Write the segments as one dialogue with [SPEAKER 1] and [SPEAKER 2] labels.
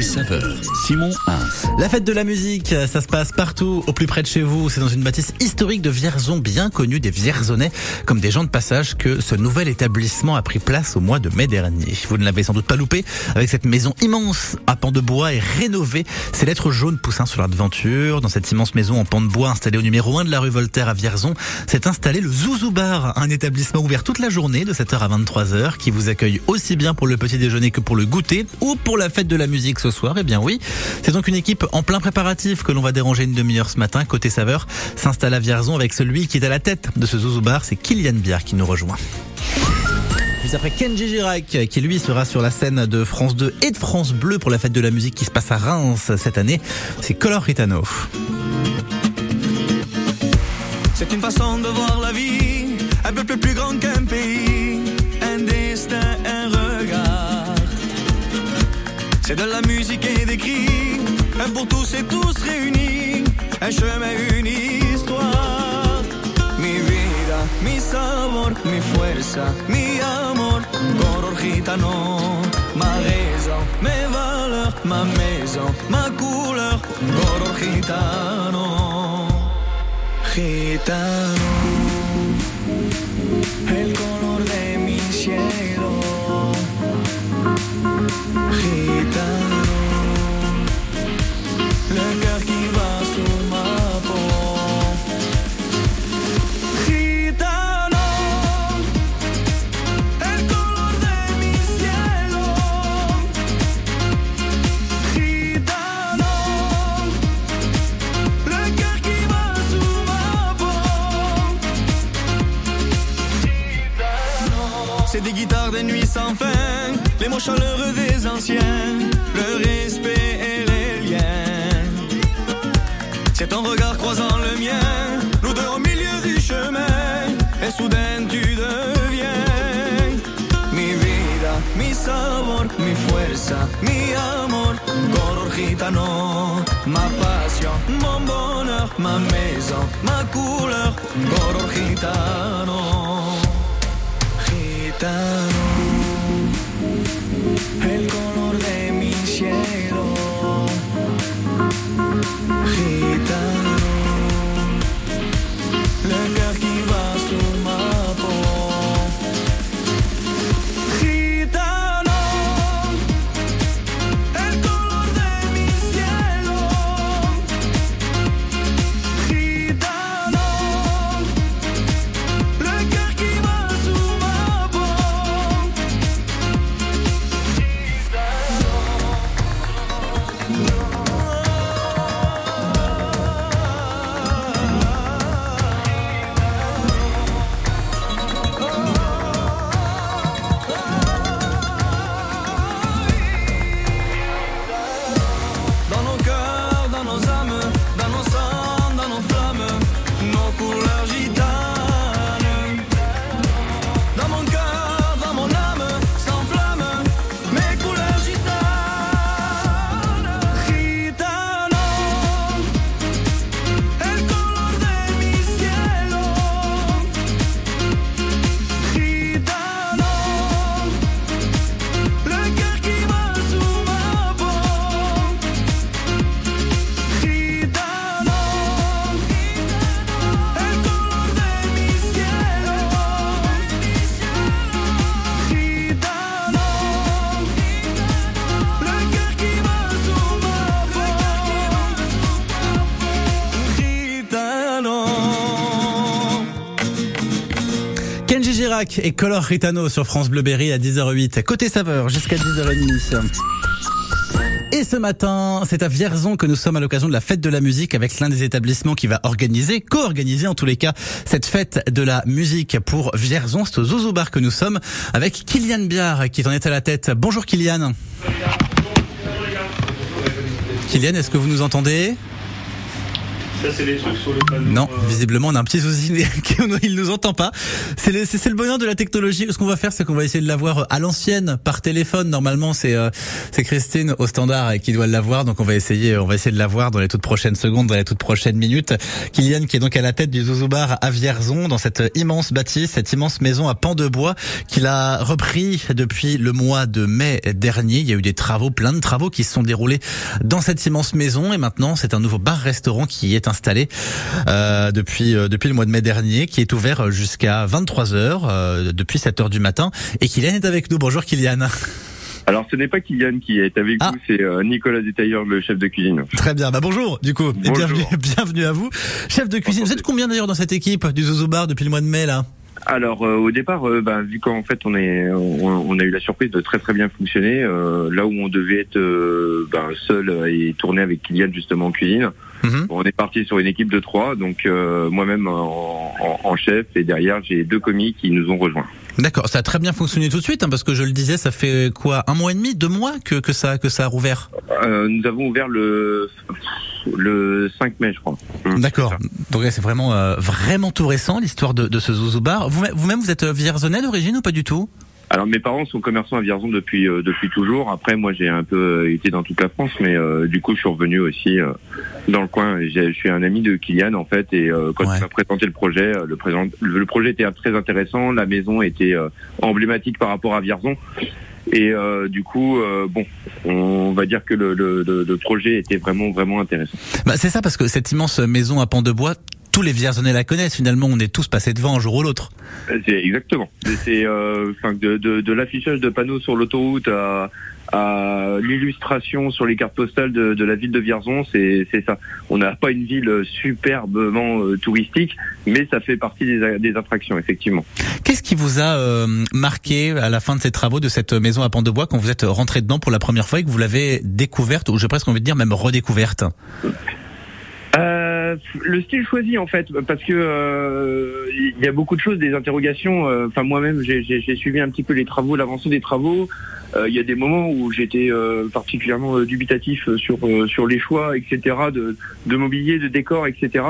[SPEAKER 1] Simon.
[SPEAKER 2] La fête de la musique, ça se passe partout, au plus près de chez vous. C'est dans une bâtisse historique de Vierzon, bien connue des Vierzonais, comme des gens de passage, que ce nouvel établissement a pris place au mois de mai dernier. Vous ne l'avez sans doute pas loupé, avec cette maison immense à pan de bois et rénovée. Ces lettres jaunes poussant sur l'aventure. Dans cette immense maison en pan de bois installée au numéro 1 de la rue Voltaire à Vierzon, s'est installé le Zouzou Bar, un établissement ouvert toute la journée de 7h à 23h, qui vous accueille aussi bien pour le petit déjeuner que pour le goûter ou pour la fête de la musique soir. Eh bien oui, c'est donc une équipe en plein préparatif que l'on va déranger une demi-heure ce matin. Côté saveur, s'installe à Vierzon avec celui qui est à la tête de ce Zouzou Bar, c'est Kylian Biard qui nous rejoint. Juste après Kenji Girac, qui lui sera sur la scène de France 2 et de France Bleu pour la fête de la musique qui se passe à Reims cette année, c'est Color Ritano.
[SPEAKER 3] C'est une façon de voir la vie, un peu plus grand qu'un C'est de la musique et des cris, un pour tous et tous réunis, un chemin, une histoire. Mi vida, mi sabor, mi fuerza, mi amor, color gitano. Ma raison, mes valeurs, ma maison, ma couleur, color gitano. Gitano, le respect et les liens. C'est ton regard croisant le mien, nous deux au milieu du chemin, et soudain tu deviens mi vida, mi sabor, mi fuerza, mi amor, color gitano, ma passion, mon bonheur, ma maison, ma couleur, color gitano, gitano, el color
[SPEAKER 2] Et Color Ritano sur France Bleu Berry à 10h08. Côté saveur jusqu'à 10h30. Et ce matin, c'est à Vierzon que nous sommes à l'occasion de la fête de la musique avec l'un des établissements qui va organiser, co-organiser en tous les cas, cette fête de la musique pour Vierzon. C'est au Zouzou Bar que nous sommes avec Kylian Biard qui en est à la tête. Bonjour Kylian. Kylian, est-ce que vous nous entendez?
[SPEAKER 4] Ça, c'est les trucs sur le panneau.
[SPEAKER 2] Non,
[SPEAKER 4] euh,
[SPEAKER 2] visiblement on a un petit souci, il nous entend pas. C'est le, c'est c'est le bonheur de la technologie. Ce qu'on va faire, c'est qu'on va essayer de l'avoir à l'ancienne par téléphone. Normalement, c'est euh, c'est Christine au standard qui doit l'avoir, donc on va essayer, on va essayer de l'avoir dans les toutes prochaines secondes, dans les toutes prochaines minutes. Kylian qui est donc à la tête du Zouzou Bar à Vierzon, dans cette immense bâtisse, cette immense maison à pan de bois qu'il a repris depuis le mois de mai dernier. Il y a eu des travaux, plein de travaux qui se sont déroulés dans cette immense maison et maintenant c'est un nouveau bar-restaurant qui est installé euh, depuis euh, depuis le mois de mai dernier, qui est ouvert jusqu'à 23 h euh, depuis 7 heures du matin. Et Kylian est avec nous. Bonjour Kylian.
[SPEAKER 5] Alors, ce n'est pas Kylian qui est avec
[SPEAKER 2] Ah.
[SPEAKER 5] vous, c'est Nicolas Détailleur, le chef de cuisine.
[SPEAKER 2] Très bien. Bah bonjour du coup. Et bienvenue, bienvenue à vous, chef de cuisine. Vous êtes combien d'ailleurs dans cette équipe du Zouzou Bar depuis le mois de mai là?
[SPEAKER 5] Alors, euh, au départ, euh, bah, vu qu'en fait, on, est, on, on a eu la surprise de très très bien fonctionner, euh, là où on devait être bah, seul et tourner avec Kylian justement en cuisine,
[SPEAKER 2] Mhm.
[SPEAKER 5] on est parti sur une équipe de trois, donc euh, moi-même en, en- en chef, et derrière, j'ai deux commis qui nous ont rejoints.
[SPEAKER 2] D'accord. Ça a très bien fonctionné tout de suite hein, parce que je le disais, ça fait quoi un mois et demi, deux mois que que ça que ça a rouvert.
[SPEAKER 5] Euh, nous avons ouvert le, le 5 mai, je crois. Hum,
[SPEAKER 2] D'accord. Donc c'est vraiment euh, vraiment tout récent l'histoire de, de ce Zouzou Bar. Vous- Vous-même vous êtes vierzonais d'origine ou pas du tout?
[SPEAKER 5] Alors mes parents sont commerçants à Vierzon depuis euh, depuis toujours. Après moi j'ai un peu euh, été dans toute la France, mais euh, du coup je suis revenu aussi euh, dans le coin. Je suis un ami de Kylian en fait, et euh, quand
[SPEAKER 2] Ouais.
[SPEAKER 5] il m'a présenté le projet, euh, le, présent- le, projet était très intéressant. La maison était euh, emblématique par rapport à Vierzon. Et euh, du coup, euh, bon, on va dire que le, le, le- le projet était vraiment vraiment intéressant.
[SPEAKER 2] Bah, c'est ça parce que cette immense maison à pan de bois, tous les Vierzonais la connaissent. Finalement, on est tous passés devant un jour ou l'autre.
[SPEAKER 5] C'est exactement. C'est euh, de, de, de l'affichage de panneaux sur l'autoroute à, à l'illustration sur les cartes postales de, de la ville de Vierzon, c'est c'est ça. On n'a pas une ville superbement euh, touristique, mais ça fait partie des, des attractions, effectivement.
[SPEAKER 2] Qu'est-ce qui vous a euh, marqué à la fin de ces travaux de cette maison à pan de bois quand vous êtes rentré dedans pour la première fois et que vous l'avez découverte ou j'ai presque envie de dire même redécouverte?
[SPEAKER 5] Euh, le style choisi en fait, parce que euh, il y a beaucoup de choses, des interrogations. euh, Enfin moi-même, j'ai suivi un petit peu les travaux, l'avancée des travaux. Euh, Il y a des moments où j'étais euh, particulièrement euh, dubitatif sur sur les choix, etc. de, de mobilier, de décor, etc.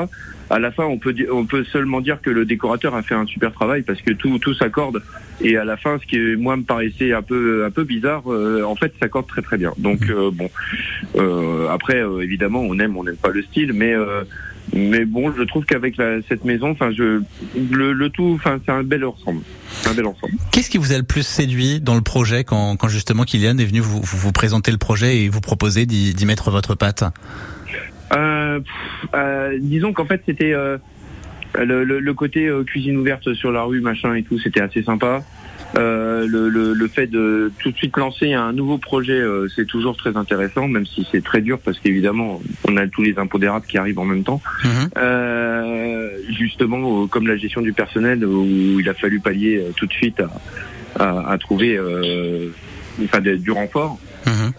[SPEAKER 5] À la fin, on peut on peut seulement dire que le décorateur a fait un super travail parce que tout tout s'accorde. Et à la fin, ce qui moi me paraissait un peu un peu bizarre, en fait, s'accorde très très bien. Donc bon, après évidemment, on aime on n'aime pas le style, mais mais bon, je trouve qu'avec cette maison, enfin, je le, le tout, enfin, c'est un bel ensemble. Un bel ensemble.
[SPEAKER 2] Qu'est-ce qui vous a le plus séduit dans le projet quand, quand justement Kylian est venu vous, vous, vous présenter le projet et vous proposer d'y d'y mettre votre patte?
[SPEAKER 5] Euh, pff, euh, disons qu'en fait, c'était euh, le, le, le côté euh, cuisine ouverte sur la rue, machin et tout, c'était assez sympa. Euh, le, le, le fait de tout de suite lancer un nouveau projet, euh, c'est toujours très intéressant, même si c'est très dur parce qu'évidemment, on a tous les impondérables qui arrivent en même temps.
[SPEAKER 2] Mhm.
[SPEAKER 5] Euh, justement, euh, comme la gestion du personnel, où il a fallu pallier euh, tout de suite à, à, à trouver euh, enfin, du renfort.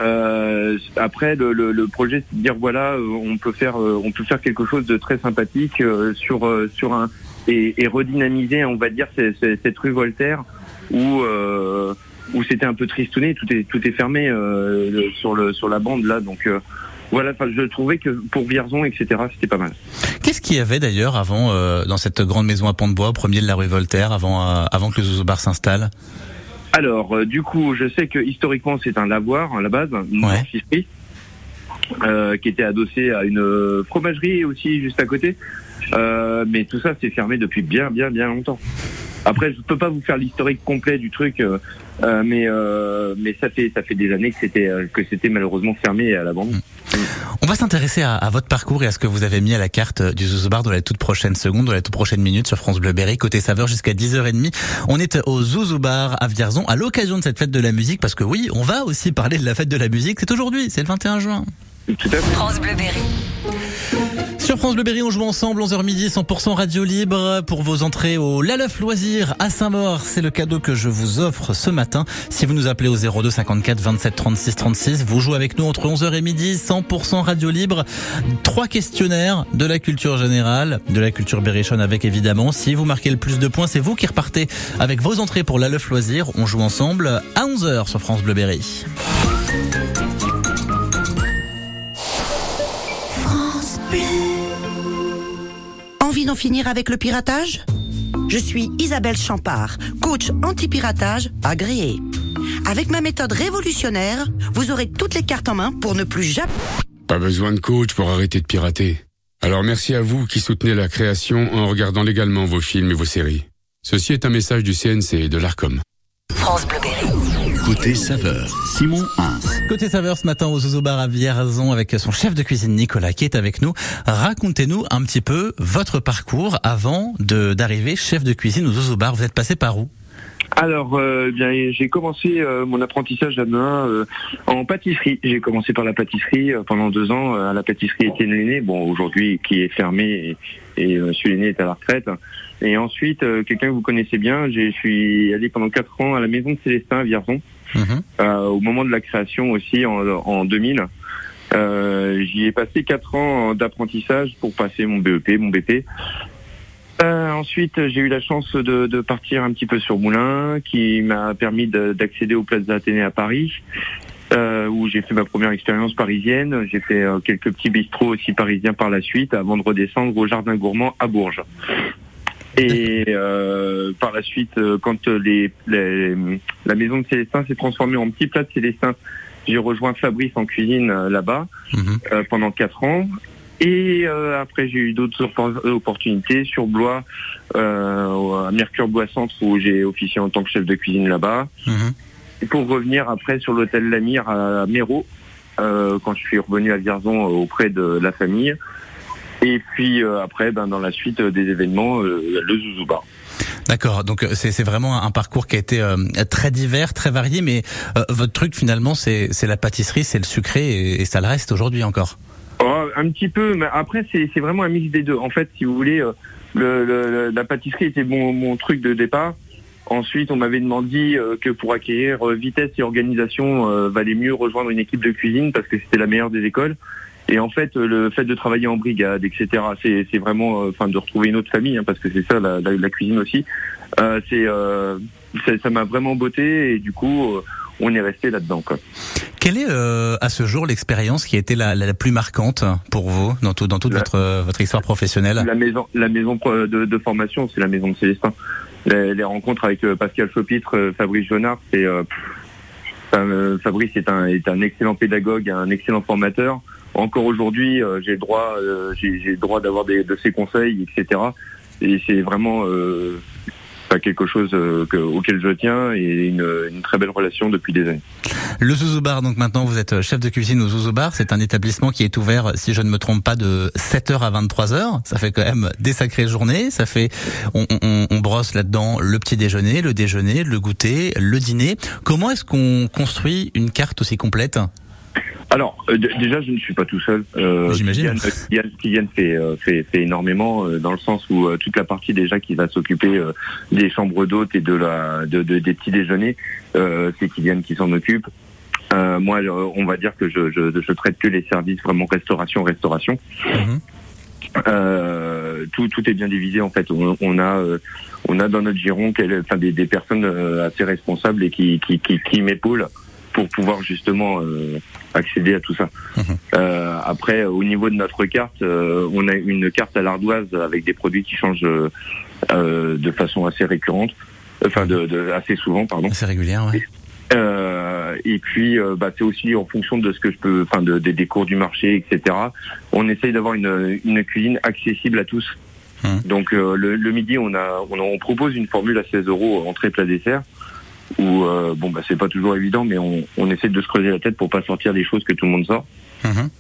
[SPEAKER 5] Euh, après, le, le, le projet, c'est de dire voilà, euh, on peut faire, euh, on peut faire quelque chose de très sympathique sur sur un et, et redynamiser, on va dire, c'est- cette rue Voltaire où euh, où c'était un peu tristouné, tout est tout est fermé euh, sur le sur la bande là, donc. euh, voilà, enfin, je trouvais que pour Vierzon, etc., c'était pas mal.
[SPEAKER 2] Qu'est-ce qu'il y avait d'ailleurs avant euh, dans cette grande maison à pan de bois, premier de la rue Voltaire, avant euh, avant que le Zouzou Bar s'installe?
[SPEAKER 5] Alors, euh, du coup, je sais que historiquement, c'est un lavoir à la base, une
[SPEAKER 2] Ouais.
[SPEAKER 5] blanchisserie, euh, qui était adossé à une euh, fromagerie aussi juste à côté. Euh, mais tout ça, c'est fermé depuis bien, bien, bien longtemps. Après, je peux pas vous faire l'historique complet du truc, euh, euh, mais euh, mais ça fait ça fait des années que c'était que c'était malheureusement fermé à l'abandon.
[SPEAKER 2] On va s'intéresser à, à votre parcours et à ce que vous avez mis à la carte du Zouzou Bar dans les toutes prochaines secondes, dans les toutes prochaines minutes sur France Bleu Berry, côté saveur jusqu'à 10h30. On est au Zouzou Bar à Vierzon à l'occasion de cette fête de la musique parce que oui, on va aussi parler de la fête de la musique. C'est aujourd'hui, c'est le 21 juin.
[SPEAKER 5] Tout à fait.
[SPEAKER 6] France Bleu Berry.
[SPEAKER 2] Sur France Bleu Berry, on joue ensemble 11h midi, 100% radio libre pour vos entrées au Laleuf Loisirs à Saint-Maur. C'est le cadeau que je vous offre ce matin. Si vous nous appelez au 02 54 27 36 36, vous jouez avec nous entre 11h et midi, 100% radio libre. Trois questionnaires de la culture générale, de la culture berrichonne avec évidemment. Si vous marquez le plus de points, c'est vous qui repartez avec vos entrées pour Laleuf Loisirs. On joue ensemble à 11h sur France Bleu Berry.
[SPEAKER 4] Envie d'en finir avec le piratage? Je suis Isabelle Champard, coach anti-piratage agréé. Avec ma méthode révolutionnaire, vous aurez toutes les cartes en main pour ne plus jamais...
[SPEAKER 6] Pas besoin de coach pour arrêter de pirater. Alors merci à vous qui soutenez la création en regardant légalement vos films et vos séries. Ceci est un message du CNC et de l'ARCOM.
[SPEAKER 4] France Bleu Berry.
[SPEAKER 1] Côté saveur, Simon 1.
[SPEAKER 2] Côté saveur ce matin au Zozo Bar à Vierzon avec son chef de cuisine Nicolas qui est avec nous. Racontez-nous un petit peu votre parcours avant d'arriver chef de cuisine au Zozo. Vous êtes passé par où?
[SPEAKER 5] Alors, euh, bien, j'ai commencé euh, mon apprentissage à euh, en pâtisserie. J'ai commencé par la pâtisserie pendant deux ans à la pâtisserie Étienne Lenné, bon aujourd'hui qui est fermée et, et Monsieur Lenné est à la retraite. Et ensuite, euh, quelqu'un que vous connaissez bien, je suis allé pendant quatre ans à la maison de Célestin à Vierzon,
[SPEAKER 2] Mhm.
[SPEAKER 5] euh, au moment de la création aussi en, en 2000. Euh, J'y ai passé quatre ans d'apprentissage pour passer mon BEP, mon BP. Euh, ensuite, j'ai eu la chance de, de partir un petit peu sur Moulin, qui m'a permis de- d'accéder aux places d'Athénée à Paris, euh, où j'ai fait ma première expérience parisienne. J'ai fait quelques petits bistrots aussi parisiens par la suite, avant de redescendre au Jardin Gourmand à Bourges. Et euh, par la suite, euh, quand les, les- la maison de Célestin s'est transformée en petit plat de Célestin, j'ai rejoint Fabrice en cuisine euh, là-bas
[SPEAKER 2] Mhm.
[SPEAKER 5] euh, pendant quatre ans. Et euh, après, j'ai eu d'autres oppor- opportunités sur Blois, euh, à Mercure Bois Centre, où j'ai officié en tant que chef de cuisine là-bas.
[SPEAKER 2] Mhm.
[SPEAKER 5] Et pour revenir après sur l'hôtel Lamire à Méro, euh, quand je suis revenu à Vierzon auprès de la famille. Et puis euh, après, ben, dans la suite euh, des événements, euh, le Zouzouba.
[SPEAKER 2] D'accord, donc c'est vraiment un parcours qui a été euh, très divers, très varié, mais euh, votre truc finalement c'est la pâtisserie, c'est le sucré et, et ça le reste aujourd'hui encore.
[SPEAKER 5] Oh, un petit peu, mais après c'est vraiment un mix des deux. En fait, si vous voulez, euh, le, le- la pâtisserie était mon, mon truc de départ. Ensuite, on m'avait demandé que pour acquérir vitesse et organisation, euh, valait mieux rejoindre une équipe de cuisine parce que c'était la meilleure des écoles. Et en fait, le fait de travailler en brigade, etc., c'est vraiment, euh, enfin, de retrouver une autre famille, hein, parce que c'est ça la, la- la cuisine aussi. Euh, c'est euh, ça m'a vraiment botté et du coup, euh, on est resté là-dedans.
[SPEAKER 2] Quelle est euh, à ce jour l'expérience qui a été la, la plus marquante pour vous dans, tout, dans toute votre, euh, votre histoire professionnelle?
[SPEAKER 5] La maison, la maison de, de formation, c'est la maison de Célestin. Les, les rencontres avec Pascal Chopitre, Fabrice Jonard, c'est Fabrice est un, est un excellent pédagogue, un excellent formateur. Encore aujourd'hui, euh, j'ai le droit, euh, j'ai le droit d'avoir de ses conseils, etc. Et c'est vraiment euh, pas quelque chose que- auquel je tiens et une, une très belle relation depuis des années.
[SPEAKER 2] Le Zouzou Bar, donc maintenant vous êtes chef de cuisine au Zouzou Bar, c'est un établissement qui est ouvert, si je ne me trompe pas, de 7h à 23h. Ça fait quand même des sacrées journées. Ça fait, on, on- on brosse là-dedans le petit déjeuner, le déjeuner, le goûter, le dîner. Comment est-ce qu'on construit une carte aussi complète?
[SPEAKER 5] Alors, euh, déjà, je ne suis pas tout seul. Euh,
[SPEAKER 2] J'imagine.
[SPEAKER 5] Kylian, fait, euh, fait, fait énormément euh, dans le sens où toute la partie déjà qui va s'occuper des chambres d'hôtes et de la de, de- des petits déjeuners, c'est Kylian qui s'en occupe. Moi, on va dire que je, je, je traite que les services vraiment restauration, restauration.
[SPEAKER 2] Mhm.
[SPEAKER 5] Euh, tout, tout est bien divisé en fait. On, on a, euh, on a dans notre giron enfin, des, des personnes euh, assez responsables et qui, qui, qui, qui m'épaulent pour pouvoir justement euh, accéder à tout ça.
[SPEAKER 2] Mhm.
[SPEAKER 5] Euh, après, au niveau de notre carte, euh, on a une carte à l'ardoise avec des produits qui changent de façon assez récurrente, enfin de, de assez souvent, pardon.
[SPEAKER 2] C'est régulier, ouais.
[SPEAKER 5] Euh, et puis, euh, bah, c'est aussi en fonction de ce que je peux, enfin, de, des- des cours du marché, etc. On essaye d'avoir une, une cuisine accessible à tous.
[SPEAKER 2] Hum.
[SPEAKER 5] Donc, euh, le, le midi, on a, on, on propose une formule à 16 euros entrée plat dessert. Où euh, bon, bah, c'est pas toujours évident, mais on, on essaie de se creuser la tête pour pas sortir des choses que tout le monde sort.
[SPEAKER 2] Mhm.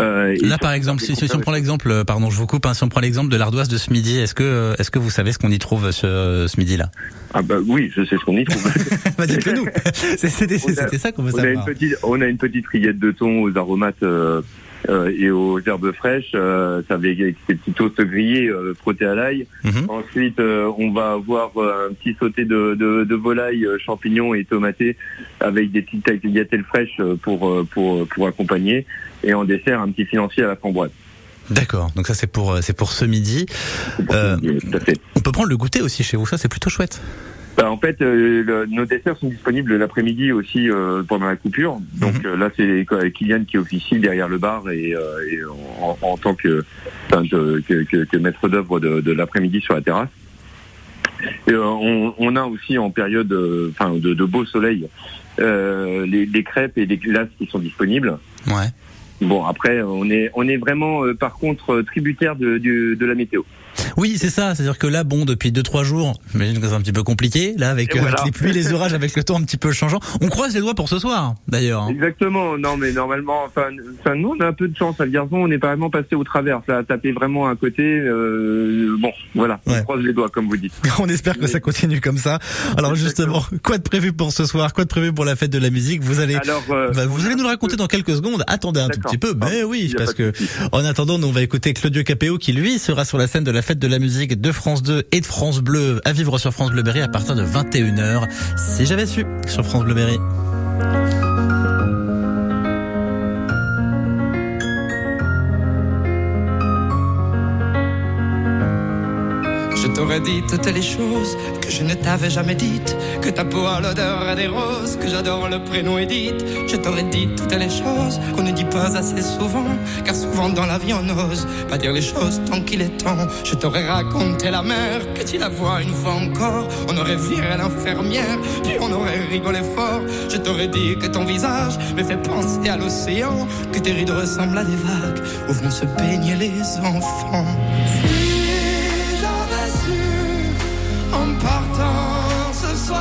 [SPEAKER 5] Euh,
[SPEAKER 2] Là, par exemple, si, si on prend l'exemple, euh, pardon, je vous coupe, hein, si on prend l'exemple de l'ardoise de ce midi, est-ce que, euh, est-ce que vous savez ce qu'on y trouve ce, ce midi-là?
[SPEAKER 5] Ah bah oui, je sais ce qu'on y trouve.
[SPEAKER 2] Bah, dites-le nous. C'était ça qu'on veut
[SPEAKER 5] on a une
[SPEAKER 2] savoir.
[SPEAKER 5] petite, on a une petite rillette de thon aux aromates euh, euh, et aux herbes fraîches, euh, ça avec avec ces petits toasts grillés euh, frottés à l'ail.
[SPEAKER 2] Mhm.
[SPEAKER 5] Ensuite, euh, on va avoir euh, un petit sauté de, de, de volaille, champignons et tomatés avec des petites tagliatelles fraîches pour, pour, pour accompagner. Et en dessert, un petit financier à la framboise.
[SPEAKER 2] D'accord. Donc ça, c'est pour, c'est pour ce midi.
[SPEAKER 5] Tout à fait.
[SPEAKER 2] on peut prendre le goûter aussi chez vous. Ça, c'est plutôt chouette.
[SPEAKER 5] Bah, en fait, euh, le- nos desserts sont disponibles l'après-midi aussi euh, pendant la coupure. Donc
[SPEAKER 2] Mhm.
[SPEAKER 5] euh, là, c'est Kylian qui officie derrière le bar et, et en, en tant que, enfin, de- que, que- que maître d'œuvre de, de l'après-midi sur la terrasse. Et, on, on a aussi en période, enfin, de, de beau soleil, les, les crêpes et les glaces qui sont disponibles.
[SPEAKER 2] Ouais.
[SPEAKER 5] Bon, après, on est, on est vraiment, par contre, tributaire de la météo.
[SPEAKER 2] Oui, c'est ça. C'est-à-dire que là, bon, depuis deux trois jours, j'imagine que c'est un petit peu compliqué. Là, avec,
[SPEAKER 5] Et voilà.
[SPEAKER 2] avec les pluies, les orages, avec le temps un petit peu changeant. On croise les doigts pour ce soir, d'ailleurs. hein.
[SPEAKER 5] Exactement. Non, mais normalement, enfin, nous, on a un peu de chance à Vierzon. On n'est pas vraiment passé au travers. Ça a tapé vraiment à côté. euh, bon, voilà.
[SPEAKER 2] Ouais.
[SPEAKER 5] On croise les doigts, comme vous dites.
[SPEAKER 2] On espère que ça continue comme ça. Alors justement, quoi de prévu pour ce soir? Quoi de prévu pour la fête de la musique? Vous allez,
[SPEAKER 5] Alors, euh,
[SPEAKER 2] bah, vous allez nous le
[SPEAKER 5] un
[SPEAKER 2] raconter dans quelques secondes. Attendez un tout petit peu.
[SPEAKER 5] Ah,
[SPEAKER 2] Ben oui, parce que en attendant, nous on va écouter Claudio Capéo qui lui sera sur la scène de la fête de la musique de France 2 et de France Bleu à vivre sur France Bleu Berry à partir de 21h. Si j'avais su sur France Bleu Berry.
[SPEAKER 7] T'aurais dit toutes les choses que je ne t'avais jamais dites. Que ta peau a l'odeur des roses, que j'adore le prénom Edith. Je t'aurais dit toutes les choses qu'on ne dit pas assez souvent. Car souvent dans la vie on n'ose pas dire les choses tant qu'il est temps. Je t'aurais raconté la mer, que tu la vois une fois encore. On aurait viré l'infirmière, puis on aurait rigolé fort. Je t'aurais dit que ton visage me fait penser à l'océan. Que tes rides ressemblent à des vagues où vont se baigner les enfants.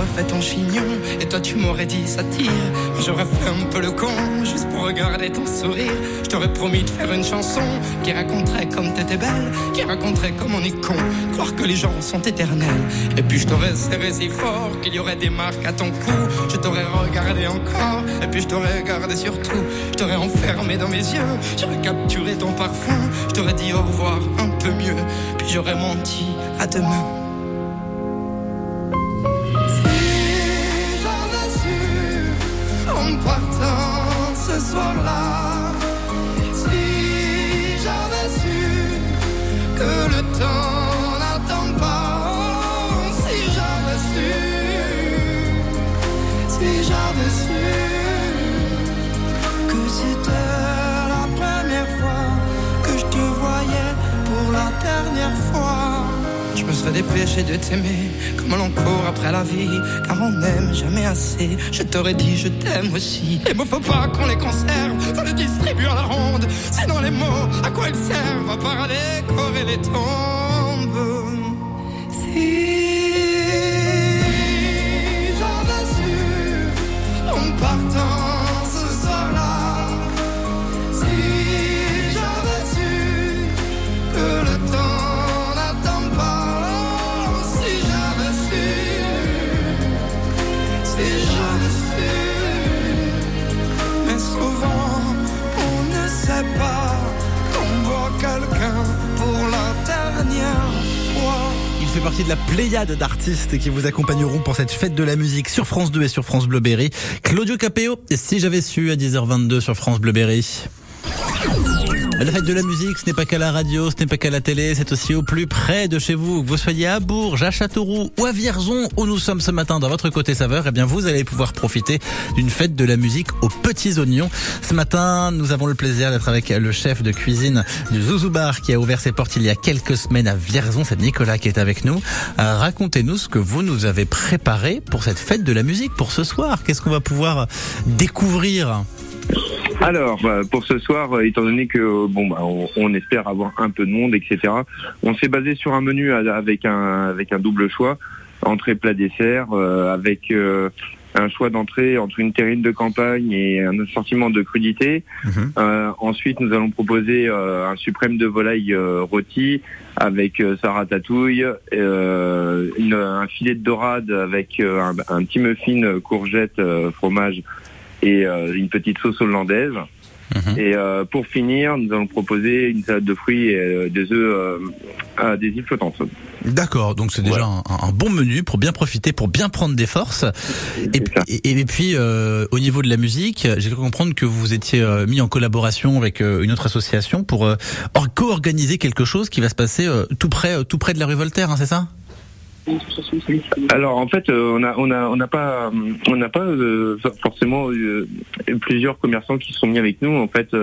[SPEAKER 7] Refait ton chignon et toi tu m'aurais dit ça tire. J'aurais fait un peu le con juste pour regarder ton sourire. Je t'aurais promis de faire une chanson qui raconterait comme t'étais belle, qui raconterait comme on est con, croire que les gens sont éternels. Et puis je t'aurais serré si fort qu'il y aurait des marques à ton cou. Je t'aurais regardé encore et puis je t'aurais regardé surtout. Je t'aurais enfermé dans mes yeux, j'aurais capturé ton parfum. Je t'aurais dit au revoir un peu mieux, puis j'aurais menti à demain. Soir-là, si j'avais su que le temps n'attend pas, si j'avais su, si j'avais su que c'était la première fois que je te voyais pour la dernière fois. Je me serais dépêché de t'aimer comme l'on court après la vie, car on n'aime jamais assez. Je t'aurais dit je t'aime aussi. Les mots faut pas qu'on les conserve, faut les distribuer à la ronde. Sinon les mots, à quoi ils servent À part à décorer les tombes.
[SPEAKER 2] Partie de la pléiade d'artistes qui vous accompagneront pour cette fête de la musique sur France 2 et sur France Bleu Berry. Claudio Capéo, si j'avais su à 10h22 sur France Bleu Berry. La fête de la musique, ce n'est pas qu'à la radio, ce n'est pas qu'à la télé, c'est aussi au plus près de chez vous. Que vous soyez à Bourges, à Châteauroux ou à Vierzon, où nous sommes ce matin dans votre côté saveur, eh bien vous allez pouvoir profiter d'une fête de la musique aux petits oignons. Ce matin, nous avons le plaisir d'être avec le chef de cuisine du Zouzou Bar qui a ouvert ses portes il y a quelques semaines à Vierzon. C'est Nicolas qui est avec nous. Euh, Racontez-nous ce que vous nous avez préparé pour cette fête de la musique pour ce soir. Qu'est-ce qu'on va pouvoir découvrir?
[SPEAKER 5] Alors, bah, pour ce soir, euh, étant donné que euh, bon, bah, on, on espère avoir un peu de monde, etc. On s'est basé sur un menu avec un avec un double choix, entrée, plat, dessert, euh, avec euh, un choix d'entrée entre une terrine de campagne et un assortiment de crudités.
[SPEAKER 2] Mhm.
[SPEAKER 5] Euh, ensuite, nous allons proposer euh, un suprême de volaille euh, rôti avec euh, sa ratatouille, euh, une- un filet de dorade avec euh, un, un petit muffin courgette, euh, fromage et euh, une petite sauce hollandaise.
[SPEAKER 2] Mhm.
[SPEAKER 5] Et euh, pour finir, nous allons proposer une salade de fruits et euh, des œufs à des îles flottantes.
[SPEAKER 2] D'accord, donc c'est déjà un, un bon menu pour bien profiter, pour bien prendre des forces. Et, puis euh, au niveau de la musique, j'ai cru comprendre que vous étiez euh, mis en collaboration avec euh, une autre association pour or- co-organiser quelque chose qui va se passer tout près, tout près de la rue Voltaire, hein, c'est ça?
[SPEAKER 5] Alors en fait, euh, on a on a on n'a pas euh, on n'a pas euh, forcément euh, plusieurs commerçants qui sont mis avec nous. En fait.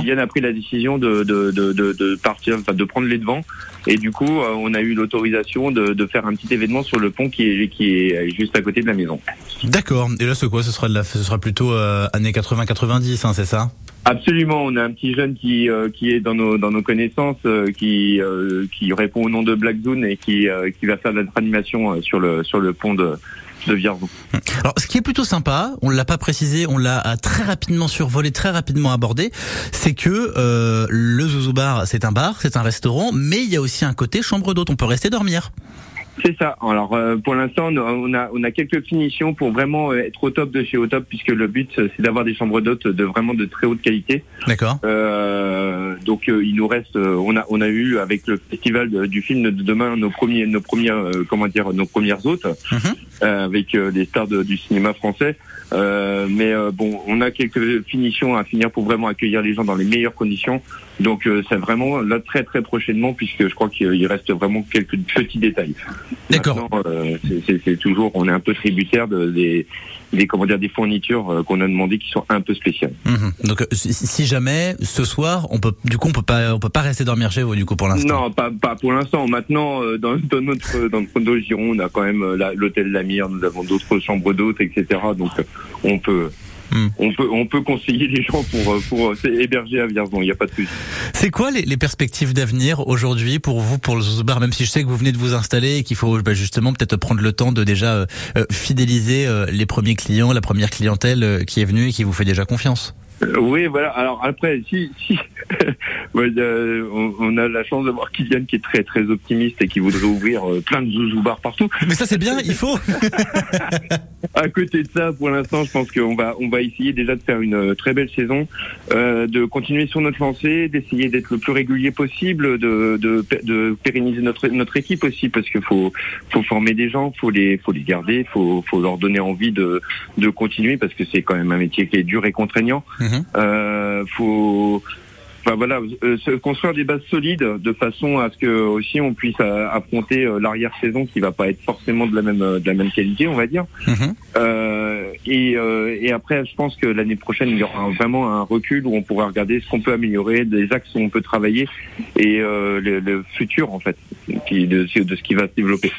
[SPEAKER 5] Kylian a pris la décision de de, de, de, de partir, enfin de prendre les devants. Et du coup, on a eu l'autorisation de, de faire un petit événement sur le pont qui est qui est juste à côté de la maison.
[SPEAKER 2] D'accord. Et là, c'est quoi? Ce sera de la, ce sera plutôt euh, années 80-90, hein, c'est ça?
[SPEAKER 5] Absolument, on a un petit jeune qui euh, qui est dans nos dans nos connaissances, euh, qui euh, qui répond au nom de Black Zone et qui euh, qui va faire de notre animation euh, sur le sur le pont de de Vierzon.
[SPEAKER 2] Alors, ce qui est plutôt sympa, on l'a pas précisé, on l'a très rapidement survolé, très rapidement abordé, c'est que euh, le Zouzou Bar, c'est un bar, c'est un restaurant, mais il y a aussi un côté chambre d'hôte. On peut rester dormir.
[SPEAKER 5] C'est ça. Alors euh, pour l'instant, on a- on a quelques finitions pour vraiment euh, être au top de chez au top, puisque le but euh, c'est d'avoir des chambres d'hôtes de vraiment de très haute qualité.
[SPEAKER 2] D'accord.
[SPEAKER 5] Euh, donc euh, il nous reste, on a on a eu avec le festival de- du film de demain nos premiers nos premières euh, comment dire nos premières hôtes
[SPEAKER 2] Mhm.
[SPEAKER 5] euh, avec des stars de- du cinéma français. Euh, mais bon, on a quelques finitions à finir pour vraiment accueillir les gens dans les meilleures conditions. Donc euh, c'est vraiment là très très prochainement puisque je crois qu'il reste vraiment quelques petits détails.
[SPEAKER 2] D'accord.
[SPEAKER 5] Euh, c'est- toujours, on est un peu tributaire de, des, des comment dire des fournitures euh, qu'on a demandé qui sont un peu spéciales.
[SPEAKER 2] Mhm. Donc, euh, si, jamais ce soir, on peut, du coup, on peut pas, on peut pas rester dormir chez vous, du coup, pour l'instant.
[SPEAKER 5] Non, pas, pas pour l'instant. Maintenant, euh, dans, dans notre dans notre dos Giron, on a quand même euh, la- l'hôtel Lamire, nous avons d'autres chambres d'hôtes, etc. Donc on peut.
[SPEAKER 2] Hmm.
[SPEAKER 5] On peut on peut conseiller les gens pour euh, pour euh, héberger à Vierzon, il n'y a pas de souci.
[SPEAKER 2] C'est quoi les, les perspectives d'avenir aujourd'hui pour vous, pour le Zouzou Bar, même si je sais que vous venez de vous installer et qu'il faut bah, justement peut-être prendre le temps de déjà euh, euh, fidéliser euh, les premiers clients, la première clientèle euh, qui est venue et qui vous fait déjà confiance?
[SPEAKER 5] Euh, oui, voilà. Alors après, si si euh, on, a la chance d'avoir Kylian qui est très très optimiste et qui voudrait ouvrir euh, plein de zouzou bars partout.
[SPEAKER 2] Mais ça c'est bien, il faut.
[SPEAKER 5] À côté de ça, pour l'instant, je pense qu'on va on va essayer déjà de faire une très belle saison, euh, de continuer sur notre lancée, d'essayer d'être le plus régulier possible, de, de, de pérenniser notre notre équipe aussi, parce qu'il faut faut former des gens, faut les faut les garder, faut faut leur donner envie de de continuer, parce que c'est quand même un métier qui est dur et contraignant.
[SPEAKER 2] Mhm.
[SPEAKER 5] Euh, faut Enfin voilà, euh, se construire des bases solides de façon à ce que aussi on puisse euh, affronter euh, l'arrière-saison qui va pas être forcément de la même de la même qualité, on va dire.
[SPEAKER 2] Mhm.
[SPEAKER 5] Euh, et, et après, je pense que l'année prochaine, il y aura vraiment un recul où on pourra regarder ce qu'on peut améliorer, des axes où on peut travailler et le, le futur en fait, qui, de, de ce qui va se développer.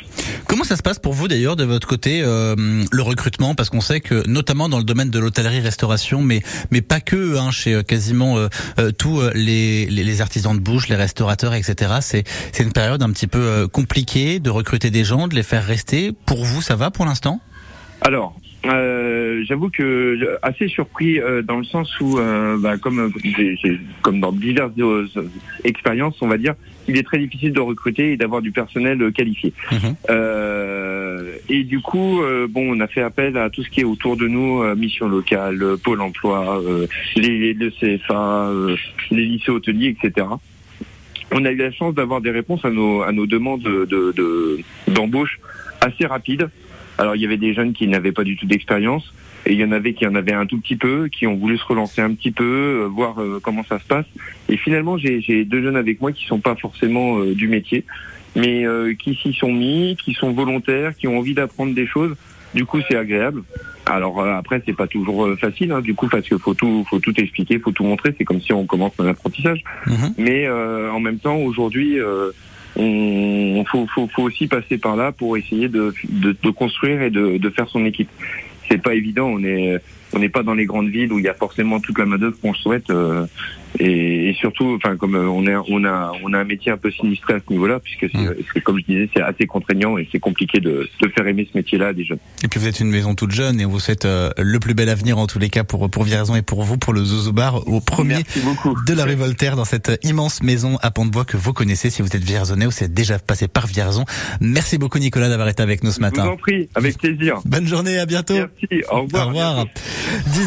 [SPEAKER 2] Comment ça se passe pour vous d'ailleurs de votre côté le recrutement? Parce qu'on sait que notamment dans le domaine de l'hôtellerie-restauration, mais mais pas que, hein, chez quasiment euh, les, les, les artisans de bouche, les restaurateurs, etc. C'est c'est une période un petit peu euh, compliquée de recruter des gens, de les faire rester. Pour vous, ça va pour l'instant?
[SPEAKER 5] Alors, euh, j'avoue que assez surpris euh, dans le sens où, euh, bah, comme j'ai- j'ai- comme dans diverses expériences, on va dire, il est très difficile de recruter et d'avoir du personnel qualifié. Euh, et du coup, euh, bon, on a fait appel à tout ce qui est autour de nous, euh, mission locale, pôle emploi, euh, les, le CFA, euh, les lycées hôteliers, etc. On a eu la chance d'avoir des réponses à nos, à nos demandes de, de- de- d'embauche assez rapides. Alors, il y avait des jeunes qui n'avaient pas du tout d'expérience. Et il y en avait qui en avaient un tout petit peu, qui ont voulu se relancer un petit peu, euh, voir euh, comment ça se passe. Et finalement, j'ai deux jeunes avec moi qui sont pas forcément euh, du métier, mais qui s'y sont mis, qui sont volontaires, qui ont envie d'apprendre des choses. Du coup, c'est agréable. Alors euh, après, c'est pas toujours facile, hein, du coup, parce qu'il faut tout, faut tout expliquer, faut tout montrer. C'est comme si on commence un apprentissage.
[SPEAKER 2] Mhm.
[SPEAKER 5] Mais euh, en même temps, aujourd'hui, euh, on faut, faut, aussi passer par là pour essayer de, de, construire et de, de faire son équipe. C'est pas évident. On est on n'est pas dans les grandes villes où il y a forcément toute la main d'œuvre qu'on souhaite. euh, et, et surtout, enfin, comme euh, on est, on a, on a un métier un peu sinistré à ce niveau-là, puisque c'est,
[SPEAKER 2] Mm.
[SPEAKER 5] comme je disais, c'est assez contraignant et c'est compliqué de, de faire aimer ce métier-là à des jeunes.
[SPEAKER 2] Et puis vous êtes une maison toute jeune et vous souhaite euh, le plus bel avenir en tous les cas pour pour Vierzon et pour vous pour le Zouzou Bar au premier de la rue Voltaire dans cette immense maison à Pont-de-Bois que vous connaissez si vous êtes vierzonais ou si vous êtes déjà passé par Vierzon. Merci beaucoup Nicolas d'avoir été avec nous ce
[SPEAKER 5] Je vous
[SPEAKER 2] matin.
[SPEAKER 5] en prie, avec plaisir.
[SPEAKER 2] Bonne journée, à bientôt.
[SPEAKER 5] Merci. Au revoir.
[SPEAKER 2] Au revoir. 10